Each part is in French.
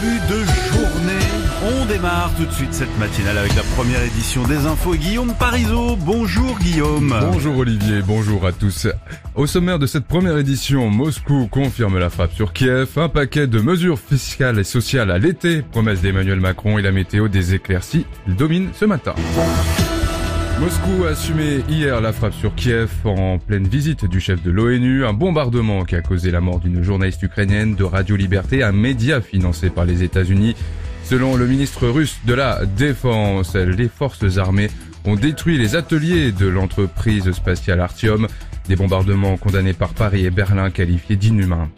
de journée. On démarre tout de suite cette matinale avec la première édition des infos. Guillaume Parisot, bonjour Guillaume. Bonjour Olivier, bonjour à tous. Au sommaire de cette première édition, Moscou confirme la frappe sur Kiev, un paquet de mesures fiscales et sociales à l'été, promesse d'Emmanuel Macron et la météo des éclaircies domine ce matin. Moscou a assumé hier la frappe sur Kiev en pleine visite du chef de l'ONU, un bombardement qui a causé la mort d'une journaliste ukrainienne de Radio Liberté, un média financé par les États-Unis. Selon le ministre russe de la Défense, les forces armées ont détruit les ateliers de l'entreprise spatiale Artium, des bombardements condamnés par Paris et Berlin qualifiés d'inhumains.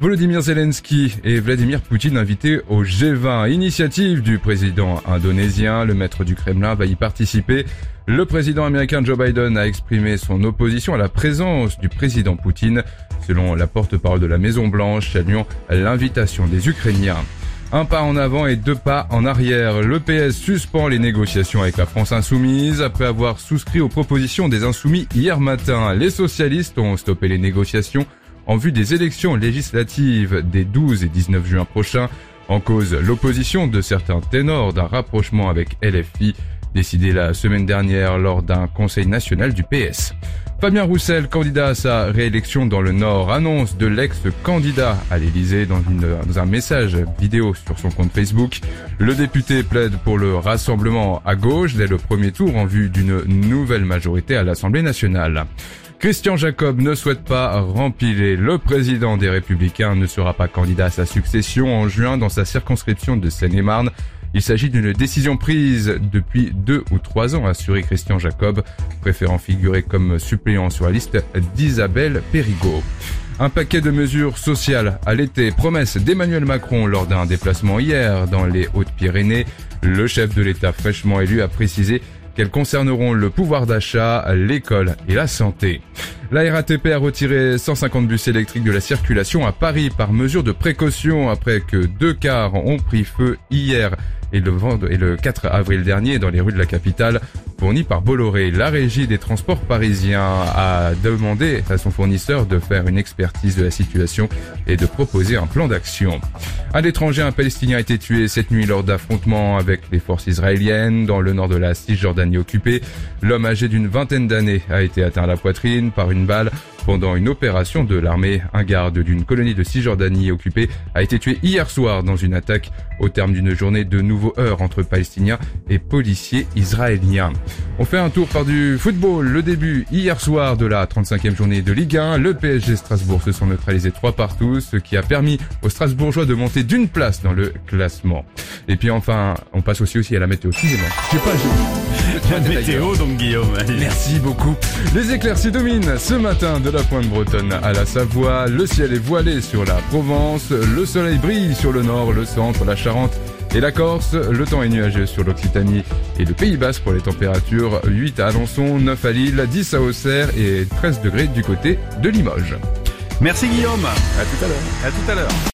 Volodymyr Zelensky et Vladimir Poutine invités au G20. Initiative du président indonésien. Le maître du Kremlin va y participer. Le président américain Joe Biden a exprimé son opposition à la présence du président Poutine, selon la porte-parole de la Maison Blanche, saluant l'invitation des Ukrainiens. Un pas en avant et deux pas en arrière. Le PS suspend les négociations avec la France insoumise après avoir souscrit aux propositions des insoumis hier matin. Les socialistes ont stoppé les négociations en vue des élections législatives des 12 et 19 juin prochains, en cause l'opposition de certains ténors d'un rapprochement avec LFI, décidé la semaine dernière lors d'un conseil national du PS. Fabien Roussel, candidat à sa réélection dans le Nord, annonce de l'ex-candidat à l'Élysée dans, dans, un message vidéo sur son compte Facebook. Le député plaide pour le rassemblement à gauche dès le premier tour en vue d'une nouvelle majorité à l'Assemblée nationale. Christian Jacob ne souhaite pas rempiler. Le président des Républicains ne sera pas candidat à sa succession en juin dans sa circonscription de Seine-et-Marne. Il s'agit d'une décision prise depuis deux ou trois ans, a assuré Christian Jacob, préférant figurer comme suppléant sur la liste d'Isabelle Périgaud. Un paquet de mesures sociales à l'été, promesse d'Emmanuel Macron lors d'un déplacement hier dans les Hautes-Pyrénées. Le chef de l'État fraîchement élu a précisé qu'elles concerneront le pouvoir d'achat, l'école et la santé. La RATP a retiré 150 bus électriques de la circulation à Paris par mesure de précaution après que deux cars ont pris feu hier et le, et le 4 avril dernier dans les rues de la capitale, fourni par Bolloré. La régie des transports parisiens a demandé à son fournisseur de faire une expertise de la situation et de proposer un plan d'action. À l'étranger, un Palestinien a été tué cette nuit lors d'affrontements avec les forces israéliennes dans le nord de la Cisjordanie occupée. L'homme âgé d'une vingtaine d'années a été atteint à la poitrine par une pendant une opération de l'armée. Un garde d'une colonie de Cisjordanie occupée a été tué hier soir dans une attaque au terme d'une journée de nouveaux heurts entre Palestiniens et policiers israéliens. On fait un tour par du football. Le début hier soir de la 35e journée de Ligue 1. Le PSG Strasbourg se sont neutralisés trois partout, ce qui a permis aux Strasbourgeois de monter d'une place dans le classement. Et puis enfin, on passe aussi aussi à la météo. Excusez-moi. Je pas, la météo donc Guillaume. Merci beaucoup. Les éclaircies dominent ce matin de la pointe bretonne à la Savoie. Le ciel est voilé sur la Provence. Le soleil brille sur le nord, le centre, la Charente et la Corse. Le temps est nuageux sur l'Occitanie et le Pays Basque pour les températures. 8 à Alençon, 9 à Lille, 10 à Auxerre et 13 degrés du côté de Limoges. Merci Guillaume. À tout à l'heure. À tout à l'heure.